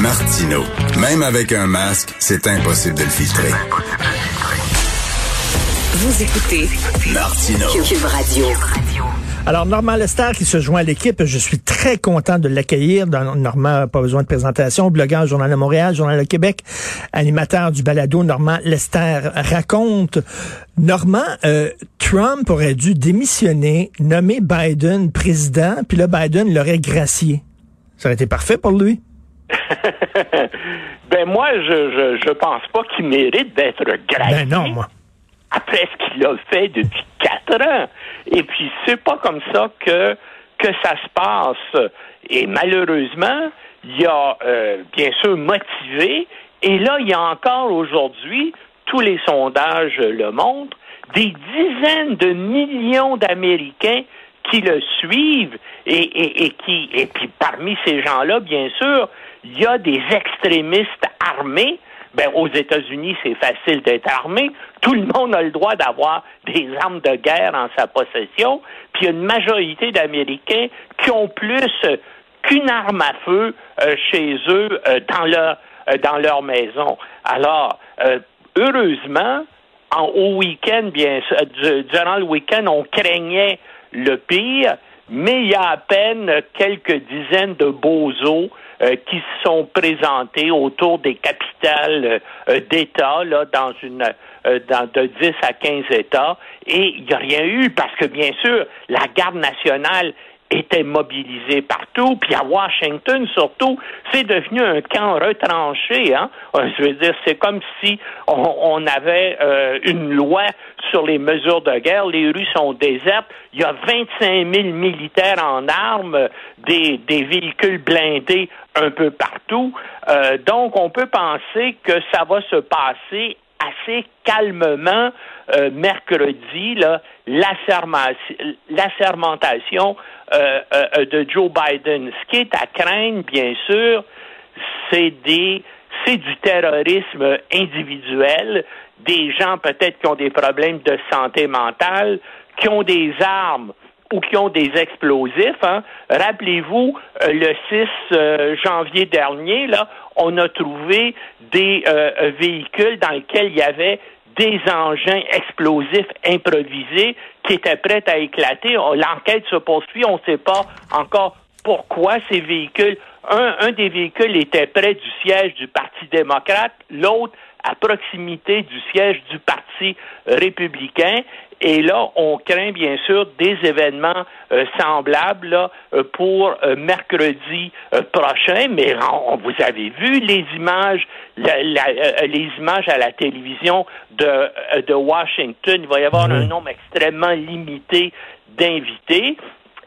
Martino. Même avec un masque, c'est impossible de le filtrer. Vous écoutez Martino. Cube Radio. Alors, Normand Lester qui se joint à l'équipe, je suis très content de l'accueillir. Dans- Normand, pas besoin de présentation, blogueur, Journal de Montréal, Journal de Québec, animateur du balado Normand Lester raconte. Normand, euh, Trump aurait dû démissionner, nommer Biden président, puis là, Biden l'aurait gracié. Ça aurait été parfait pour lui. ben moi, je, je, je pense pas qu'il mérite d'être gracié Ben non, moi. après ce qu'il a fait depuis quatre ans. Et puis, c'est pas comme ça que, que ça se passe. Et malheureusement, il y a, euh, bien sûr, motivé. Et là, il y a encore aujourd'hui, tous les sondages le montrent, des dizaines de millions d'Américains qui le suivent et, et, et qui et puis parmi ces gens-là, bien sûr, il y a des extrémistes armés. Ben, aux États-Unis, c'est facile d'être armé. Tout le monde a le droit d'avoir des armes de guerre en sa possession. Puis il y a une majorité d'Américains qui ont plus qu'une arme à feu euh, chez eux euh, dans leur euh, dans leur maison. Alors, euh, heureusement, en, au week-end, bien durant le week-end, on craignait le pire, mais il y a à peine quelques dizaines de bozos euh, qui se sont présentés autour des capitales euh, d'État, là, dans une euh, dans de 10 à 15 États, et il n'y a rien eu parce que bien sûr, la garde nationale était mobilisée partout, puis à Washington surtout, c'est devenu un camp retranché. Hein? Euh, Je veux dire, c'est comme si on, avait euh, une loi sur les mesures de guerre. Les rues sont désertes. Il y a 25 000 militaires en armes, des, des véhicules blindés un peu partout. Euh, donc, on peut penser que ça va se passer assez calmement euh, mercredi, l'assermentation euh, euh, de Joe Biden. Ce qui est à craindre, bien sûr, c'est des c'est du terrorisme individuel, des gens peut-être qui ont des problèmes de santé mentale, qui ont des armes ou qui ont des explosifs. Hein. Rappelez-vous, euh, le 6 euh, janvier dernier, là, on a trouvé des euh, véhicules dans lesquels il y avait des engins explosifs improvisés qui étaient prêts à éclater. L'enquête se poursuit, on ne sait pas encore pourquoi ces véhicules. Un des véhicules était près du siège du Parti démocrate, l'autre à proximité du siège du Parti républicain. Et là, on craint bien sûr des événements euh, semblables là, euh, pour euh, mercredi euh, prochain. Mais on- vous avez vu les images, la- la- les images à la télévision de, de Washington. Il va y avoir un nombre extrêmement limité d'invités.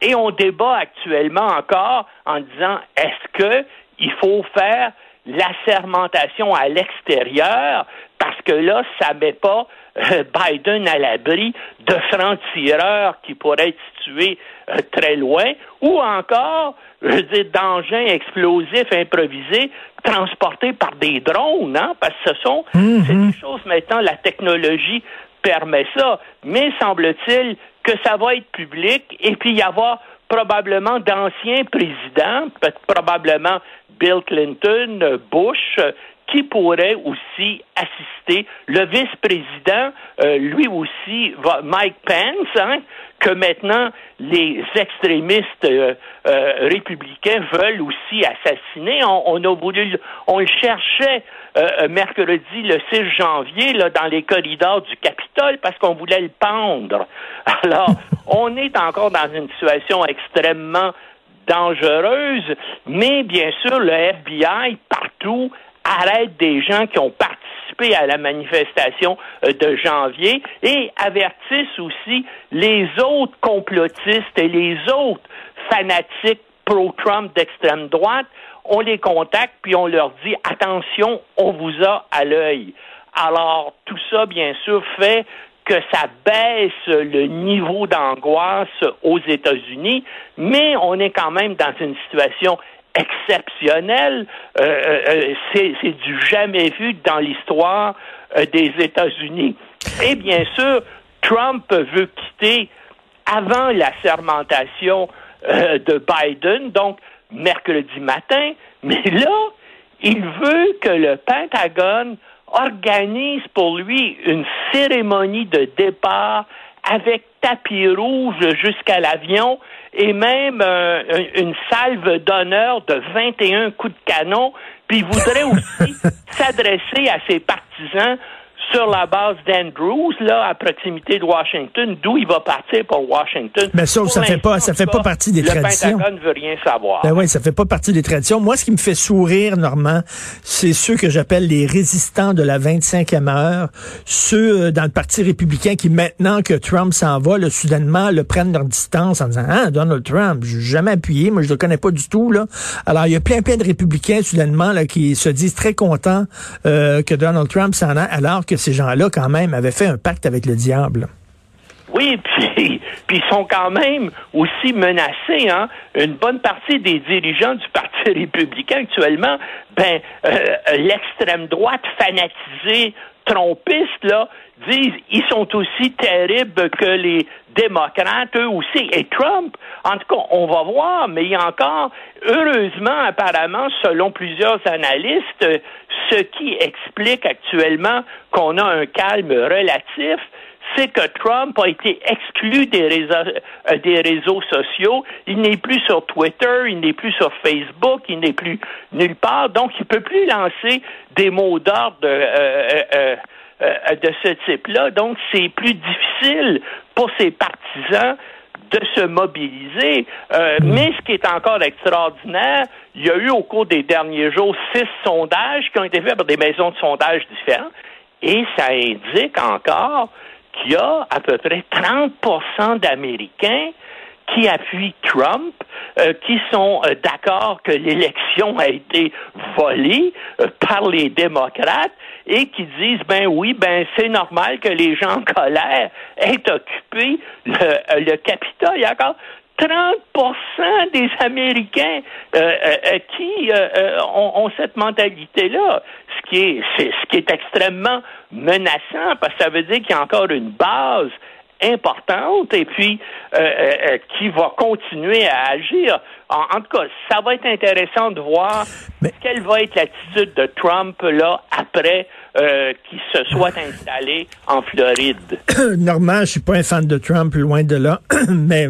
Et on débat actuellement encore en disant est-ce que il faut faire l'assermentation à l'extérieur parce que là, ça met pas euh, Biden à l'abri de francs-tireurs qui pourraient être situés euh, très loin, ou encore, je veux dire, d'engins explosifs improvisés transportés par des drones, hein, parce que ce sont c'est des choses maintenant, la technologie permet ça, mais semble-t-il que ça va être public et puis y avoir probablement d'anciens présidents, probablement Bill Clinton, Bush, qui pourraient aussi assister. Le vice-président, euh, lui aussi, Mike Pence, hein, que maintenant les extrémistes euh, euh, républicains veulent aussi assassiner. On, a on le cherchait mercredi le 6 janvier dans les corridors du Capitole parce qu'on voulait le pendre. Alors, on est encore dans une situation extrêmement dangereuse, mais bien sûr, le FBI partout arrête des gens qui ont participé à la manifestation euh, de janvier et avertissent aussi les autres complotistes et les autres fanatiques pro-Trump d'extrême droite. on les contacte, puis on leur dit, attention, on vous a à l'œil. Alors, tout ça, bien sûr, fait que ça baisse le niveau d'angoisse aux États-Unis, mais on est quand même dans une situation exceptionnelle. Euh, euh, euh c'est du jamais vu dans l'histoire des États-Unis. Et bien sûr, Trump veut quitter avant la sermentation de Biden, donc mercredi matin, mais là, il veut que le Pentagone organise pour lui une cérémonie de départ avec tapis rouge jusqu'à l'avion et même euh, une salve d'honneur de 21 coups de canon. Puis il voudrait aussi s'adresser à ses partisans sur la base d'Andrews, là, à proximité de Washington, d'où il va partir pour Washington. Mais ça, ça fait pas, ça fait pas partie des traditions. Le Pentagone veut rien savoir. Ben oui, ça fait pas partie des traditions. Moi, ce qui me fait sourire, Normand, c'est ceux que j'appelle les résistants de la 25e heure, ceux euh, dans le Parti républicain qui, maintenant que Trump s'en va, là, soudainement, le prennent leur distance en disant, ah, Donald Trump, je jamais appuyé, moi, je le connais pas du tout, là. Alors, il y a plein, plein de républicains, soudainement, là, qui se disent très contents euh, que Donald Trump s'en a, alors que ces gens-là, quand même, avaient fait un pacte avec le diable. Oui, puis, ils sont quand même aussi menacés. Hein? Une bonne partie des dirigeants du Parti républicain actuellement, ben, euh, l'extrême droite fanatisée, trompiste, là, disent ils sont aussi terribles que les démocrates, eux aussi. Et Trump, en tout cas, on va voir, mais il y a encore, heureusement, apparemment, selon plusieurs analystes, ce qui explique actuellement qu'on a un calme relatif, c'est que Trump a été exclu des réseaux, euh, des réseaux sociaux. Il n'est plus sur Twitter, il n'est plus sur Facebook, il n'est plus nulle part. Donc, il peut plus lancer des mots d'ordre euh, euh, de ce type-là. Donc, c'est plus difficile pour ses partisans de se mobiliser. Euh, mais ce qui est encore extraordinaire, il y a eu au cours des derniers jours six sondages qui ont été faits par des maisons de sondage différentes, et ça indique encore qu'il y a à peu près 30% d'Américains qui appuient Trump, euh, qui sont euh, d'accord que l'élection a été volée par les démocrates et qui disent ben oui, ben c'est normal que les gens en colère aient occupé le, euh, le Capitole. Encore 30% des Américains euh, euh, qui ont, cette mentalité-là, ce qui est, ce qui est extrêmement menaçant parce que ça veut dire qu'il y a encore une base importante et puis euh, euh, euh, qui va continuer à agir. En, tout cas, ça va être intéressant de voir quelle va être l'attitude de Trump là après qu'il se soit installé en Floride. Normand, je suis pas un fan de Trump, loin de là, mais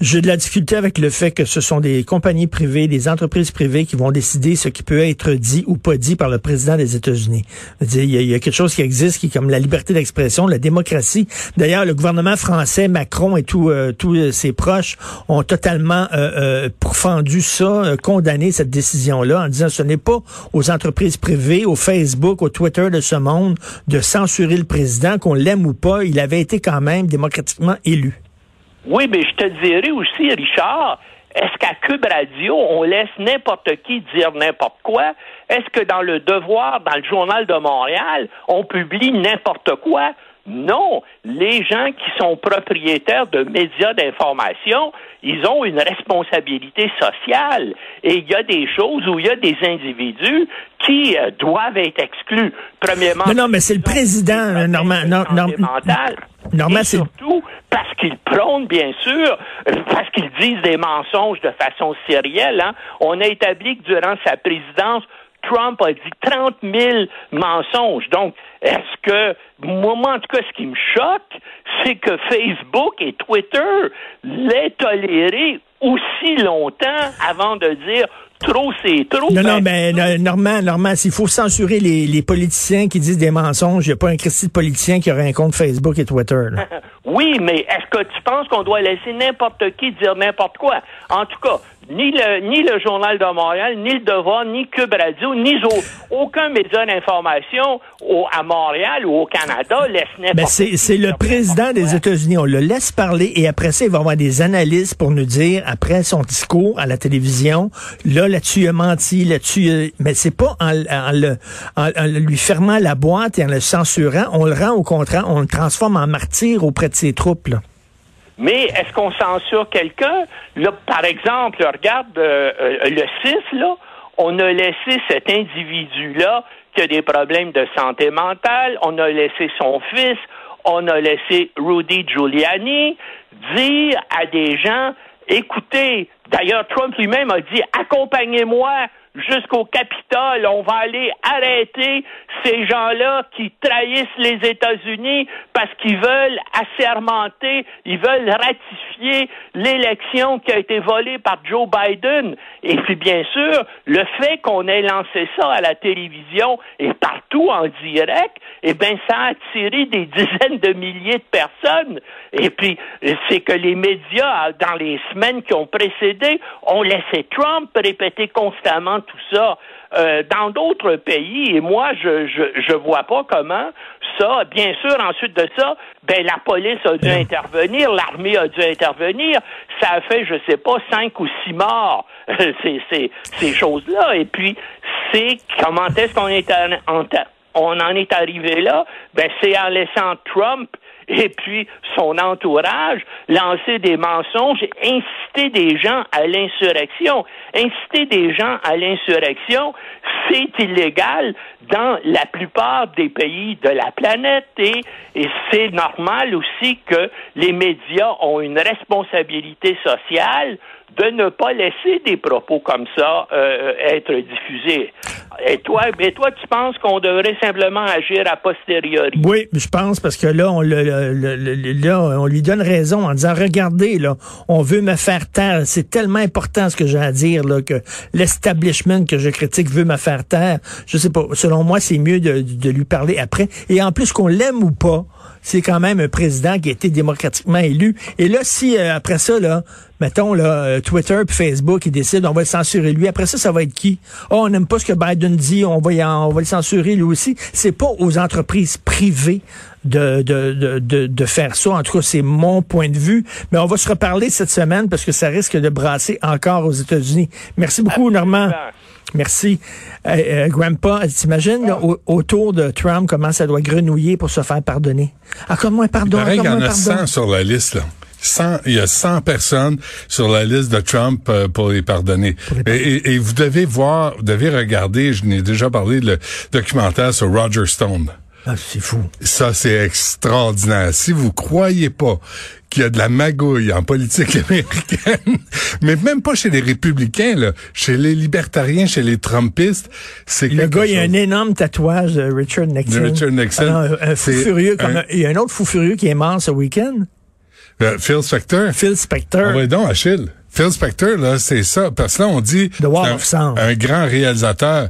j'ai de la difficulté avec le fait que ce sont des compagnies privées, des entreprises privées qui vont décider ce qui peut être dit ou pas dit par le président des États-Unis. Il y, a quelque chose qui existe qui est comme la liberté d'expression, la démocratie. D'ailleurs, le gouvernement français, Macron et tous euh, tous euh, ses proches ont totalement euh, euh pourfendu ça, condamné cette décision-là en disant ce n'est pas aux entreprises privées, au Facebook, au Twitter de ce monde de censurer le président, qu'on l'aime ou pas. Il avait été quand même démocratiquement élu. Oui, mais je te dirais aussi, Richard, est-ce qu'à Cube Radio, on laisse n'importe qui dire n'importe quoi? Est-ce que dans le Devoir, dans le Journal de Montréal, on publie n'importe quoi? Non, les gens qui sont propriétaires de médias d'information, ils ont une responsabilité sociale. Et il y a des choses où il y a des individus qui euh, doivent être exclus. Premièrement, non, non, mais c'est le président, Normand. Non, surtout parce qu'ils prônent, bien sûr, parce qu'ils disent des mensonges de façon sérielle. Hein. On a établi que durant sa présidence, Trump a dit 30 000 mensonges. Donc, est-ce que, moi, en tout cas, ce qui me choque, c'est que Facebook et Twitter l'aient toléré aussi longtemps avant de dire trop, c'est trop. Non, non, mais ben, Normand, Normand, s'il faut censurer les, les, politiciens qui disent des mensonges, il n'y a pas un Christy de politicien qui aurait un compte Facebook et Twitter. oui, mais est-ce que tu penses qu'on doit laisser n'importe qui dire n'importe quoi? En tout cas, ni le, ni le Journal de Montréal, ni le Devoir, ni Cube Radio, ni aucun média d'information à Montréal ou au Canada laisse n'importe ben C'est le président des États-Unis. On le laisse parler et après ça, il va avoir des analystes pour nous dire, après son discours à la télévision, là, là-dessus, il a menti, là-dessus, mais c'est pas en, le, lui fermant la boîte et en le censurant, on le rend au contraire, on le transforme en martyr auprès de ses troupes. Là. Mais est-ce qu'on censure quelqu'un? Là, par exemple, regarde euh, euh, le 6, là, on a laissé cet individu-là qui a des problèmes de santé mentale, on a laissé son fils, on a laissé Rudy Giuliani dire à des gens, écoutez, d'ailleurs Trump lui-même a dit, accompagnez-moi jusqu'au Capitole. On va aller arrêter ces gens-là qui trahissent les États-Unis parce qu'ils veulent assermenter, ils veulent ratifier l'élection qui a été volée par Joe Biden. Et puis, bien sûr, le fait qu'on ait lancé ça à la télévision et partout en direct, eh bien, ça a attiré des dizaines de milliers de personnes. Et puis, c'est que les médias, dans les semaines qui ont précédé, ont laissé Trump répéter constamment tout ça. Euh, dans d'autres pays, et moi, je, je, je vois pas comment ça, bien sûr, ensuite de ça, ben la police a dû intervenir, l'armée a dû intervenir, ça a fait, je sais pas, cinq ou six morts, ces choses-là, et puis c'est comment est-ce qu'on est en, on en est arrivé là? Ben c'est en laissant Trump et puis son entourage lancer des mensonges inciter des gens à l'insurrection. Inciter des gens à l'insurrection, c'est illégal dans la plupart des pays de la planète et, et c'est normal aussi que les médias ont une responsabilité sociale de ne pas laisser des propos comme ça euh, être diffusés. Et toi, mais toi, tu penses qu'on devrait simplement agir a posteriori? Oui, je pense parce que là, on, lui donne raison en disant, regardez, là, on veut me faire taire. C'est tellement important ce que j'ai à dire, là, que l'establishment que je critique veut me faire taire. Je sais pas. Selon moi, c'est mieux de, de lui parler après. Et en plus, qu'on l'aime ou pas, c'est quand même un président qui a été démocratiquement élu. Et là, si euh, après ça, là, mettons là, euh, Twitter puis Facebook, ils décident on va le censurer lui. Après ça, ça va être qui? Oh, on n'aime pas ce que Biden dit, on va on va le censurer lui aussi. C'est pas aux entreprises privées de, de, de, de, faire ça. En tout cas, c'est mon point de vue. Mais on va se reparler cette semaine parce que ça risque de brasser encore aux États-Unis. Merci beaucoup, Normand. Merci. Euh, euh, Grandpa, t'imagines autour de Trump comment ça doit grenouiller pour se faire pardonner? Ah, comment pardon? Il y en a 100 sur la liste, là. 100, il y a 100 personnes sur la liste de Trump euh, pour les pardonner. Et, vous devez voir, vous devez regarder, je n'ai déjà parlé, le documentaire sur Roger Stone. Ah, c'est fou. Ça, c'est extraordinaire. Si vous croyez pas qu'il y a de la magouille en politique américaine, mais même pas chez les républicains, là, chez les libertariens, chez les trumpistes, c'est Le gars, il a un énorme tatouage de Richard Nixon. Richard Nixon. Ah un fou furieux. Comme il y a un autre fou furieux qui est mort ce week-end. Euh, Phil Spector. Phil Spector. Ah ouais, donc, Achille. Phil Spector, là, c'est ça. Parce que là, on dit... The Wall of Sound. Un grand réalisateur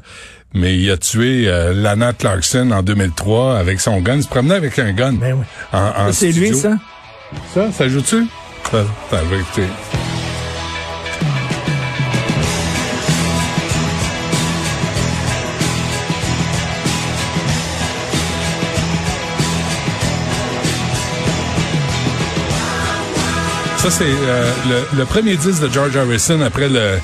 mais il a tué euh, Lana Clarkson en 2003 avec son gun. Il se promenait avec un gun. Ben oui. en, c'est lui, ça? Ça, ça joue-tu? Ça, ça Ça, c'est euh, le, le, premier disque de George Harrison après le,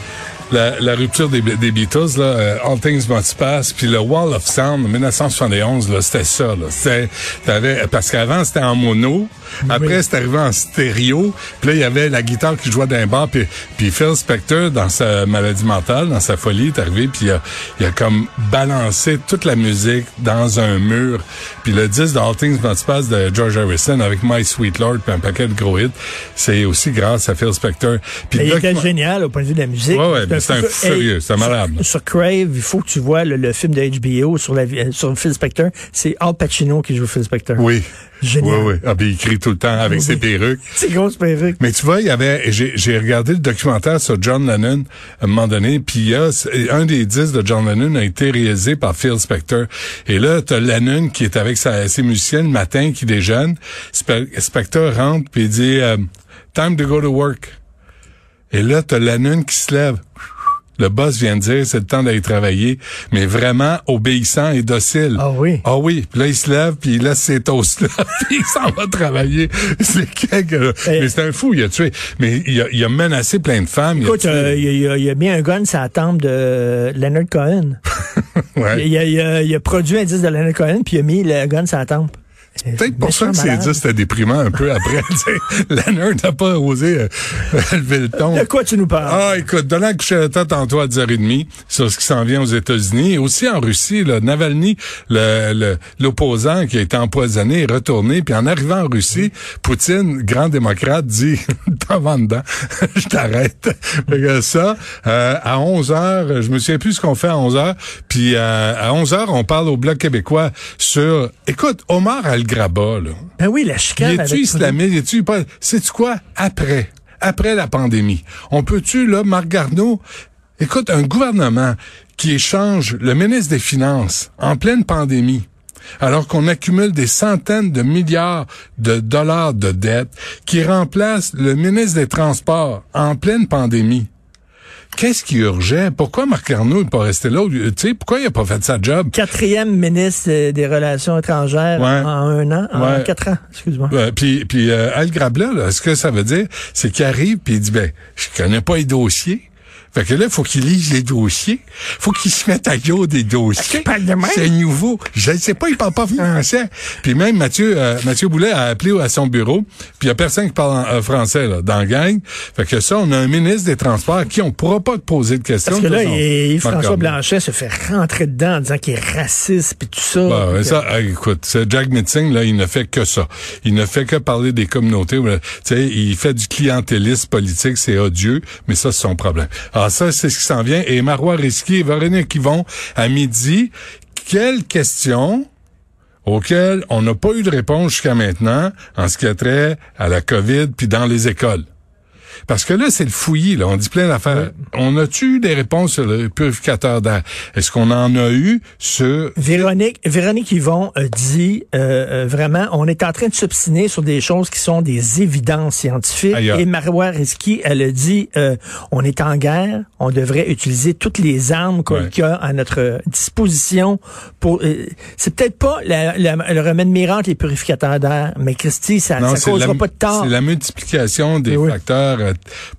la, la rupture des, des, Beatles, là, euh, All Things Must Pass, puis le Wall of Sound en 1971, là, c'était ça. Là. C'était, t'avais, parce qu'avant, c'était en mono. Après, c'était arrivé en stéréo. Puis là, il y avait la guitare qui jouait d'un bar. Puis, puis Phil Spector, dans sa maladie mentale, dans sa folie, est arrivé. Puis il a, il a comme balancé toute la musique dans un mur. Puis le disque de All Things Must Pass de George Harrison avec My Sweet Lord puis un paquet de gros hits, c'est aussi grâce à Phil Spector. Puis il était génial au point de vue de la musique. Ouais, c'est un fou furieux, c'est malade. Sur, Crave, il faut que tu vois le, film de HBO sur, la, sur Phil Spector. C'est Al Pacino qui joue Phil Spector. Oui. Génial. Oui, oui. Ah, il crie tout le temps avec ses perruques. Ses grosses perruques. Mais tu vois, il y avait, j'ai regardé le documentaire sur John Lennon à un moment donné, puis un des disques de John Lennon a été réalisé par Phil Spector. Et là, t'as Lennon qui est avec sa, ses musiciens le matin, qui déjeune. Spector rentre, puis il dit, euh, time to go to work. Et là, t'as Lennon qui se lève. Le boss vient de dire, c'est le temps d'aller travailler, mais vraiment obéissant et docile. Ah oui? Ah oui. Puis là, il se lève, puis il laisse ses toasts là, puis il s'en va travailler. C'est quelque... Eh. Mais c'est un fou, il a tué. Mais il a, il a menacé plein de femmes. il a Écoute, tué- euh, il a- il y a- bien un gun sur la tempe de Leonard Cohen. Ouais. Il a produit un disque de Leonard Cohen, puis il a mis le gun sur la tempe. Peut-être pour ça que c'est dit, c'était déprimant un peu après. Leonard n'a pas osé euh, lever le ton. De quoi tu nous parles? Ah, écoute, donnant que je suis tantôt à 10h30 sur ce qui s'en vient aux États-Unis et aussi en Russie, là, Navalny, le- le- l'opposant qui a été empoisonné, est retourné. Puis en arrivant en Russie, Poutine, grand démocrate, dit t'en vas dedans, je t'arrête. Ça, euh, à 11h, je me souviens plus ce qu'on fait à 11h. Puis euh, à 11h, on parle au Bloc québécois sur, écoute, Omar Al-Graba, là. Ben oui, la chicane. Islamique? Il est-tu pas... Sais-tu quoi? Après. Après la pandémie. On peut-tu, là, Marc Garneau, écoute, un gouvernement qui échange le ministre des Finances en pleine pandémie, alors qu'on accumule des centaines de milliards de dollars de dettes, qui remplace le ministre des Transports en pleine pandémie. Qu'est-ce qui urgeait? Pourquoi Marc Garneau n'est pas resté là? Tu sais, pourquoi il a pas fait sa job? Quatrième ministre euh, des Relations étrangères Ouais. en un an, en Ouais. quatre ans, excuse-moi. Ouais, puis puis euh, Al Grabla, là, ce que ça veut dire, c'est qu'il arrive puis il dit ben, je connais pas les dossiers. Fait que là, faut qu'il lise les dossiers. Faut qu'il se mette à jour des dossiers. C'est nouveau. Je ne sais pas, il parle pas français. Puis même Mathieu euh, Mathieu Boulet a appelé à son bureau, puis il y a personne qui parle en- euh, français là, dans la gang. Fait que ça, on a un ministre des Transports à qui on pourra pas te poser de questions. Parce que là, il- François. Blanchet se fait rentrer dedans en disant qu'il est raciste puis tout ça. Bah, Puis ça, ah, écoute, ce Jack Mitzing, là, il ne fait que ça. Il ne fait que parler des communautés. Tu sais, il fait du clientélisme politique, c'est odieux, mais ça, c'est son problème. Alors ça, c'est ce qui s'en vient. Et Marois Risky et Véronique Yvon, à midi, quelle question auxquelles on n'a pas eu de réponse jusqu'à maintenant en ce qui a trait à la COVID puis dans les écoles? Parce que là, c'est le fouillis, là. On dit plein d'affaires. On a-tu eu des réponses sur le purificateur d'air? Est-ce qu'on en a eu sur Véronique, Véronique Yvon a dit euh, euh, vraiment, on est en train de s'obstiner sur des choses qui sont des évidences scientifiques. Ailleurs. Et Marois Risky, elle a dit, euh, on est en guerre, on devrait utiliser toutes les armes qu'on Ouais. a à notre disposition pour. euh, c'est peut-être pas la- la- le remède miracle les purificateurs d'air, mais Christy, ça, c'est causera pas de tort. C'est la multiplication des oui. facteurs euh,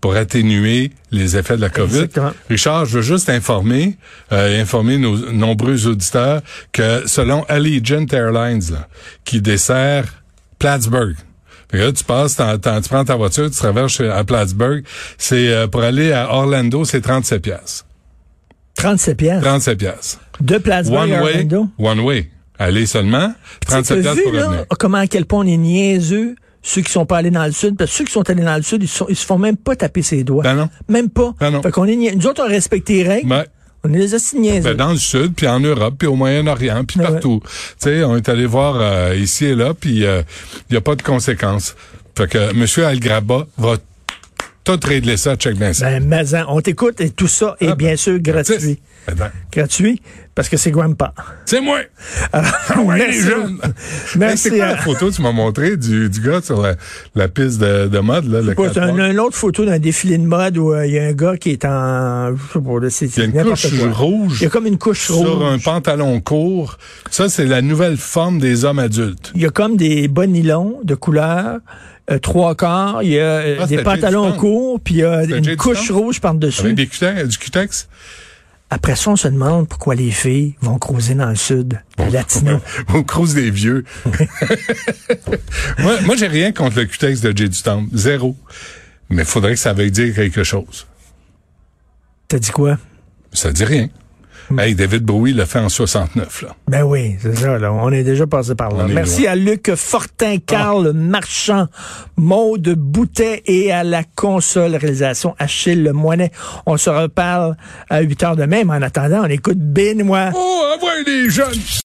pour atténuer les effets de la COVID. Exactement. Richard, je veux juste informer, euh, informer nos nombreux auditeurs que selon Allegiant Airlines, là, qui dessert Plattsburgh, là, tu passes, tu prends ta voiture, tu traverses à Plattsburgh, c'est euh, pour aller à Orlando, c'est 37 pièces. 37 pièces 37 pièces. de Plattsburgh One à way, Orlando? one way. Aller seulement, 37 T'as pièces pour là, revenir. comment à quel point on est niaiseux, ceux qui sont pas allés dans le sud, parce que ceux qui sont allés dans le sud, ils, sont, ils se font même pas taper ses doigts. Ben non. Même pas. Ben non. Fait qu'on est Nous autres, on respecte les règles. Ben, On est les assis niaiseux. Ben, dans le sud, puis en Europe, puis au Moyen-Orient, puis Ah ouais. partout. Tu sais, on est allé voir euh, ici et là, puis il n'y a pas de conséquences. Fait que M. Algraba va tout régler ça, check bien ça. Ben, mais en, on t'écoute et tout ça est Ah, bien ben, sûr gratuit. Gratuit parce que c'est Grandpa. C'est moi! Alors, Ouais, merci. les jeunes! Hey, Merci. c'est quoi euh, la photo que tu m'as montré du, du gars sur la, la piste de, de mode, là, le Ouais, c'est un- une autre photo d'un défilé de mode où euh, il y a un gars qui est en. Je sais pas, c'est- Il y a une couche quoi. rouge Il y a comme une couche sur un rouge. pantalon court. Ça, c'est la nouvelle forme des hommes adultes. Il y a comme des bas nylons de couleur. Euh, trois quarts, il y a euh, Ah, des pantalons Jay du Temps. court, puis il y a une couche rouge par-dessus. Avec des cutex, du cutex. Après ça, on se demande pourquoi les filles vont creuser dans le sud, les latinos. On crouse des vieux. moi, moi j'ai rien contre le cutex de Jay du Temple. Zéro. Mais faudrait que ça veuille dire quelque chose. T'as dit quoi? Ça dit rien. Hey, David Bowie l'a fait en 69, là. Ben oui, c'est ça, là. On est déjà passé par là. On Merci à Luc Fortin, Carl Marchand, Maude Boutet et à la console réalisation Achille Le Moinet. On se reparle à 8 heures demain, mais en attendant, on écoute Benoît. Oh, envoie les jeunes!